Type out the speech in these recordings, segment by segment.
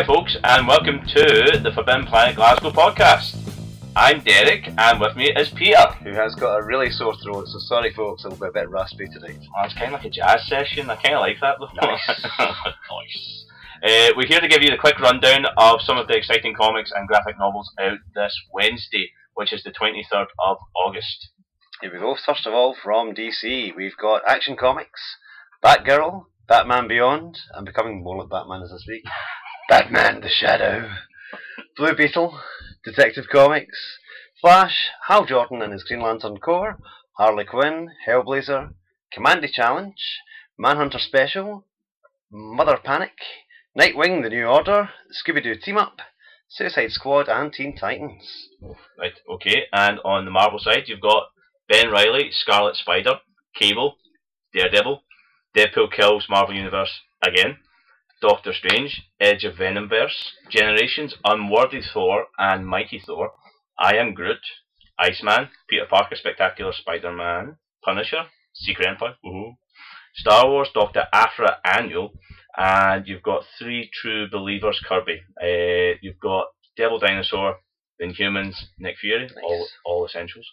Hi, folks, and welcome to the Forbidden Planet Glasgow podcast. I'm Derek, and with me is Peter. who has got a really sore throat, so sorry folks, it'll be a bit raspy tonight. Oh, it's kind of like a jazz session. I kind of like that. though. Nice. nice. Uh, we're here to give you the quick rundown of some of the exciting comics and graphic novels out this Wednesday, which is the 23rd of August. Here we go. First of all, from DC, we've got Action Comics, Batgirl, Batman Beyond, I'm becoming more like Batman as I speak, Batman the Shadow, Blue Beetle, Detective Comics, Flash, Hal Jordan and his Green Lantern Corps, Harley Quinn, Hellblazer, Kamandi Challenge, Manhunter Special, Mother Panic, Nightwing the New Order, Scooby Doo Team Up, Suicide Squad, and Teen Titans. Oh, right, okay. And on the Marvel side, you've got Ben Riley, Scarlet Spider, Cable, Daredevil, Deadpool kills Marvel Universe again, Doctor Strange, Edge of Venomverse, Generations, Unworthy Thor, and Mighty Thor, I Am Groot, Iceman, Peter Parker, Spectacular Spider-Man, Punisher, Secret Empire, woohoo, Star Wars, Doctor Aphra Annual, and you've got three True Believers Kirby. Uh, you've got Devil Dinosaur, Inhumans, Nick Fury, all, all essentials.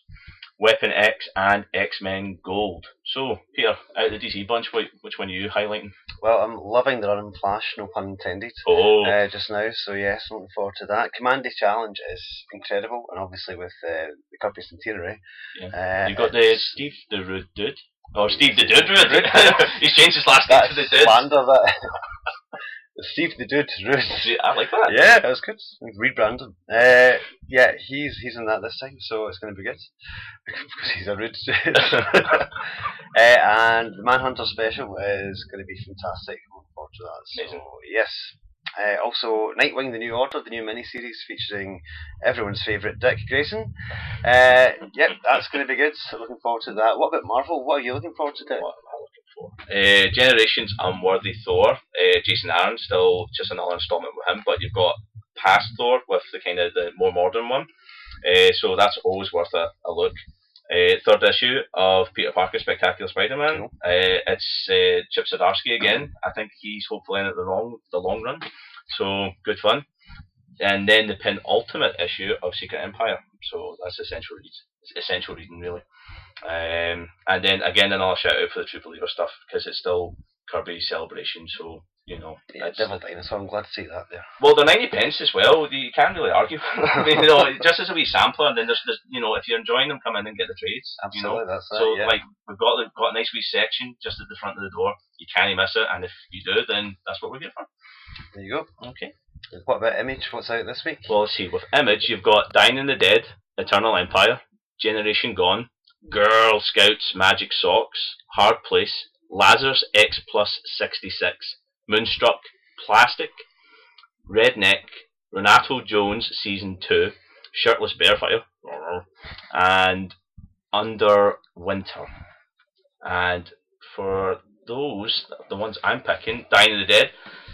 Weapon X and X Men Gold. So, Peter, out of the DC bunch, which, which one are you highlighting? Well, I'm loving the run in Flash, no pun intended. Oh, uh, just now. So yes, looking forward to that. Kamandi Challenge is incredible, and obviously with uh, the Kirby Centenary. Yeah. Uh, you got the Steve the Rude Dude. Oh, Steve the Dude Rude. He's changed his last name to the Dude. slander. That Steve the Dude Rude. I like that. Yeah, that was good. Rebranded. Uh, yeah, he's he's in that this time, so it's going to be good because he's a rude. dude. uh, and the Manhunter special is going to be fantastic. Looking forward to that. So Amazing. yes. Uh, also, Nightwing: The New Order, the new miniseries featuring everyone's favourite Dick Grayson. Uh, yep, that's going to be good. Looking forward to that. What about Marvel? What are you looking forward to? Dick? Uh, Generations Unworthy Thor. Uh, Jason Aaron, still just another installment with him, but you've got past Thor with the kind of the more modern one. Uh, so that's always worth a, a look. Uh, third issue of Peter Parker Spectacular Spider-Man. Uh, it's uh, Chip Zdarsky again. I think he's hopefully in it the long the long run. So good fun. And then the penultimate issue of Secret Empire. So that's essential read. Essential reading really. Um, and then again another shout out for the True Believer stuff because it's still Kirby Celebration. So you know, Yeah, Devil Dinosaur. I'm glad to see that there. well, they're ninety pence as well. You can't really argue. I mean, you know, just as a wee sampler, and then there's, there's, you know, if you're enjoying them, come in and get the trades. You know, Absolutely, that's it. so yeah. like we've got the- got a nice wee section just at the front of the door. You can't miss it, and if you do, then that's what we're here for. there you go. Okay. What about Image? What's out this week? Well, let's see. With Image, you've got Dying and the Dead, Eternal Empire, Generation Gone, Grrl Scouts Magic Socks, Hard Place, Lazarus X Plus 66, Moonstruck, Plastic, Redneck, Renato Jones Season 2, Shirtless Bear-Fighter, and Under Winter. And for those, the ones I'm picking, Dying and the Dead,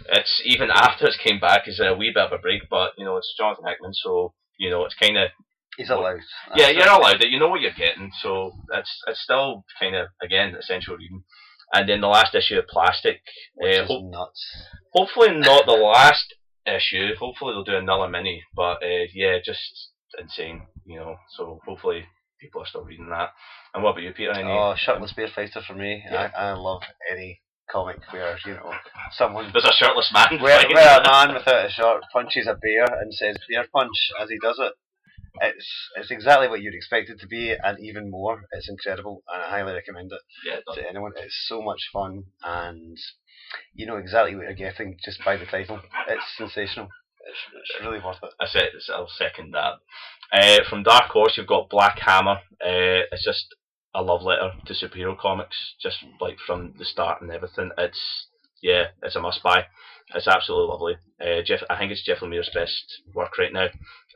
it's even after it's came back is a wee bit of a break, but you know it's Jonathan Hickman, so you know it's kind of He's allowed. yeah, That's you're allowed it. You know what you're getting, so it's it's still kind of again essential reading. And then the last issue of Plastic, Which uh, is ho- nuts. hopefully not the last issue. Hopefully they'll do another mini, but uh, yeah, just insane. You know, so hopefully people are still reading that. And what about you, Peter? Any? Oh, shirtless bear fighter for me. Yeah. I, I love any comic where you know someone There's a shirtless man. where, where a man without a shirt punches a bear and says bear punch as he does it. It's it's exactly what you'd expect it to be and even more. It's incredible and I highly recommend it yeah, it does. to anyone. It's so much fun and you know exactly what you're getting just by the title. It's sensational. It's, it's really worth it. I said I'll second that. Uh, from Dark Horse, you've got Black Hammer. Uh, it's just a love letter to superhero comics, just like from the start and everything. It's yeah, it's a must buy. It's absolutely lovely. Uh, Jeff, I think it's Jeff Lemire's best work right now.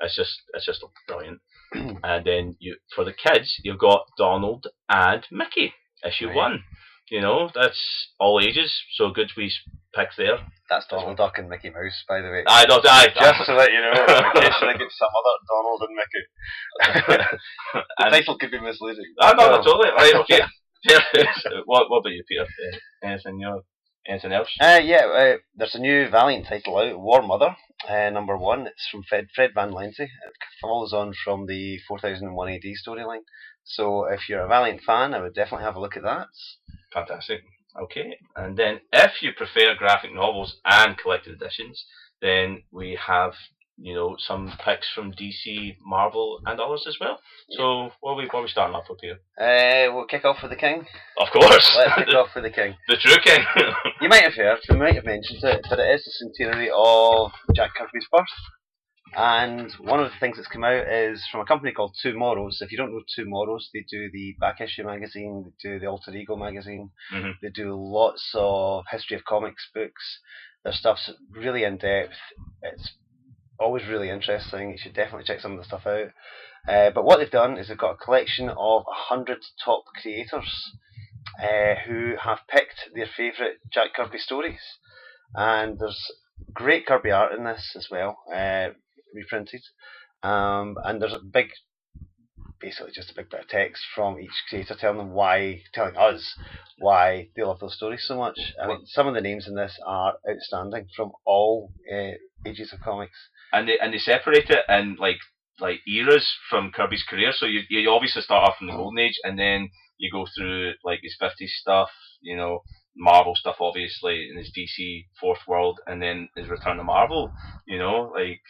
It's just it's just brilliant. and then you for the kids, you've got Donald and Mickey issue Right. one. You know that's all ages, so good we pick there. That's Donald Duck and Mickey Mouse, by the way. I don't. I Just to let you know, in case I get some other Donald and Mickey. the And- title could be misleading. No, Oh. totally. Right, okay. what, what about you, Peter? Uh, anything you're Anything else? Uh, yeah, uh, there's a new Valiant title out, War Mother, uh, number one. It's from Fred, Fred Van Lente. It follows on from the 4001 AD storyline. So if you're a Valiant fan, I would definitely have a look at that. Fantastic. Okay, and then if you prefer graphic novels and collected editions, then we have you know some picks from DC, Marvel, and others as well. So what are we what are we starting off with here? Uh, we'll kick off with the King. Of course, Let's kick off with the King. the true king. You might have heard, we might have mentioned it, but it is the centenary of Jack Kirby's birth. And one of the things that's come out is from a company called TwoMorrows. If you don't know TwoMorrows, they do the Back Issue magazine, they do the Alter Ego magazine, Mhm. they do lots of history of comics books. Their stuff's really in depth. It's always really interesting. You should definitely check some of the stuff out. Uh, but what they've done is they've got a collection of 100 top creators uh, who have picked their favourite Jack Kirby stories. And there's great Kirby art in this as well, uh, reprinted. Um, and there's a big, basically just a big bit of text from each creator telling them why, telling us why they love those stories so much. I mean, some of the names in this are outstanding from all uh, ages of comics. And they and they separate it in like like eras from Kirby's career. So you you obviously start off from the golden age, and then you go through like his fifties stuff, you know, Marvel stuff, obviously, and his DC Fourth World, and then his return to Marvel. You know, like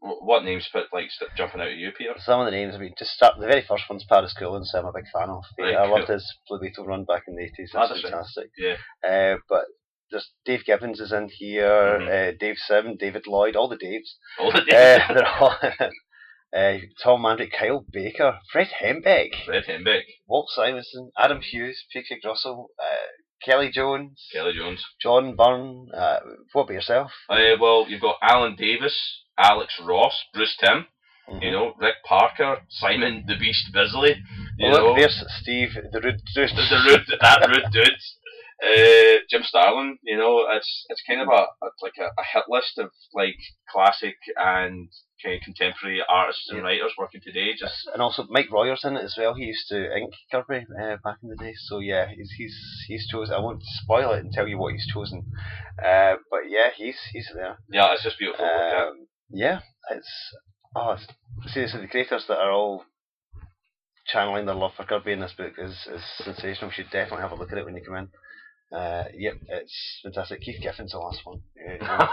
what names put like jumping out at you, Peter? Some of the names, I mean, just start, the very first one's Paris Cullins, so I'm a big fan of. Very I loved his Blue Beetle run back in the 80s, Ah, that's that's right. fantastic. Yeah. Uh, but there's Dave Gibbons is in here, Mhm. uh, Dave Sim, David Lloyd, all the Daves. All the Uh, they're all. Uh, Tom Mandrake, Kyle Baker, Fred Hembeck, Fred Hembeck, Walt Simonson, Adam Hughes, P. Craig Russell, uh, Kelly Jones, Kelly Jones. John Byrne. Uh, what about yourself? Uh, well, you've got Alan Davis, Alex Ross, Bruce Timm, Mhm. you know, Rick Parker, Simon the Beast Bisley. You Well, know, there's Steve, the rude dude. the, the rude, that rude dude, uh, Jim Starlin. You know, it's it's kind of a, a like a, a hit list of like classic and kind of contemporary artists and Yeah. writers working today. Just and also Mike Royer's in it as well. He used to ink Kirby uh, back in the day. So yeah, he's he's he's chosen. I won't spoil it and tell you what he's chosen, uh, but yeah, he's he's there. yeah, it's just beautiful. to look at. Um, yeah, it's oh it's, seriously the creators that are all channeling their love for Kirby in this book is is sensational. You should definitely have a look at it when you come in. Uh, yep, it's fantastic. Keith Giffen's the last one. Uh,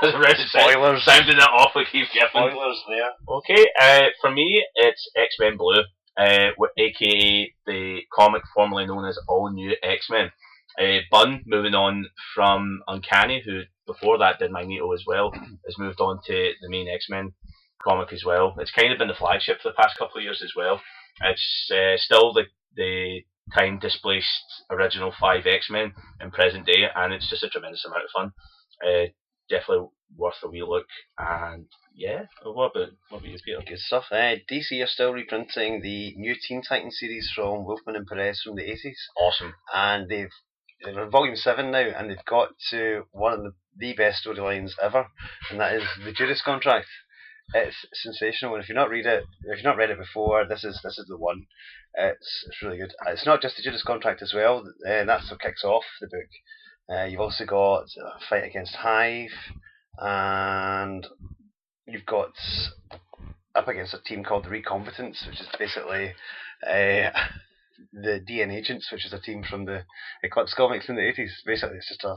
Spoilers. Sounding it off with Keith Giffen. Spoilers there. Okay, uh, for me, it's X Men Blue, uh, wi- aka the comic formerly known as All New X Men. Uh, Bunn, moving on from Uncanny, who before that did Magneto as well, has moved on to the main X Men comic as well. It's kind of been the flagship for the past couple of years as well. It's uh, still the the time displaced original five X Men in present day, and it's just a tremendous amount of fun. Uh, definitely worth a wee look. And yeah, what about what about you, Peter? Good stuff. Uh, DC are still reprinting the new Teen Titans series from Wolfman and Perez from the 80s. Awesome. and they've they're in volume seven now, and they've got to one of the, the best storylines ever, and that is the Judas contract. It's sensational, and if you've not read it, if you've not read it before, this is this is the one. It's it's really good. It's not just the Judas contract as well, and that's what kicks off the book. Uh, you've also got fight against Hive, and you've got up against a team called the Recombatants, which is basically uh, the DNAgents, which is a team from the Eclipse comics in the 80s. Basically, it's just a,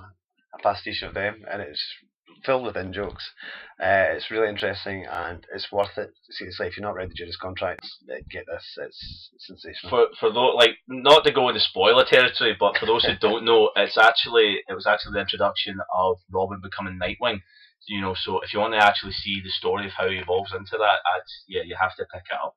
a pastiche of them, and it's filled with in jokes. Uh, it's really interesting, and it's worth it. Seriously, if you've not read the Judas Contract, uh, get this. It's sensational. For for those like not to go into spoiler territory, but for those who don't know, it's actually it was actually the introduction of Robin becoming Nightwing. You know, so if you want to actually see the story of how he evolves into that, I'd, yeah, you have to pick it up.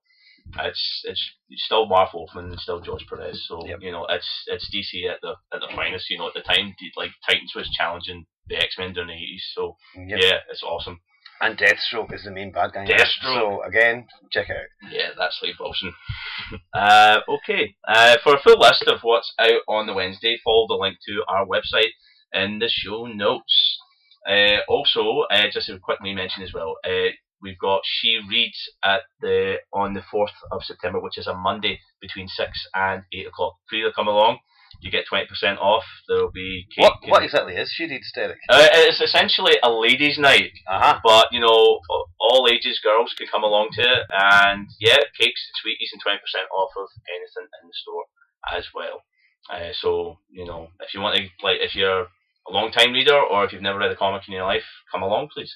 It's it's, still Marv Wolfman and still George Perez, so Yep. you know it's it's DC at the at the finest. You know, at the time, like Titans was challenging the X Men during the eighties, so Yep. yeah, it's awesome. And Deathstroke is the main bad guy. Deathstroke. So again, check it out. Yeah, that's Lee Wilson. uh, okay, uh, for a full list of what's out on the Wednesday, follow the link to our website in the show notes. Uh, also, uh, just to quickly mention as well, uh, we've got She Reads at the on the fourth of September, which is a Monday between six and eight o'clock. Free to come along. you get 20% off. There'll be cake. What what exactly is She Reads Derek? Uh, it's essentially a ladies' night, Uh huh. but you know, all ages girls can come along to it, and yeah, cakes and sweeties and 20% off of anything in the store as well. Uh, so you know, if you want to, like, if you're a long time reader or if you've never read a comic in your life, come along, please.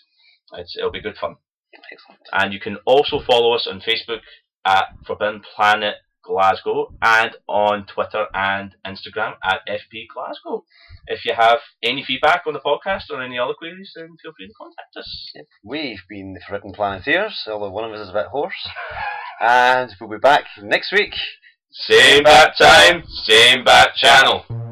It's, it'll be good fun. Excellent. And you can also follow us on Facebook at Forbidden Planet Glasgow and on Twitter and Instagram at FP Glasgow. If you have any feedback on the podcast or any other queries, then feel free to contact us. Yep. We've been the Forbidden Planeteers, although one of us is a bit hoarse. And we'll be back next week. Same bat time, same bat channel.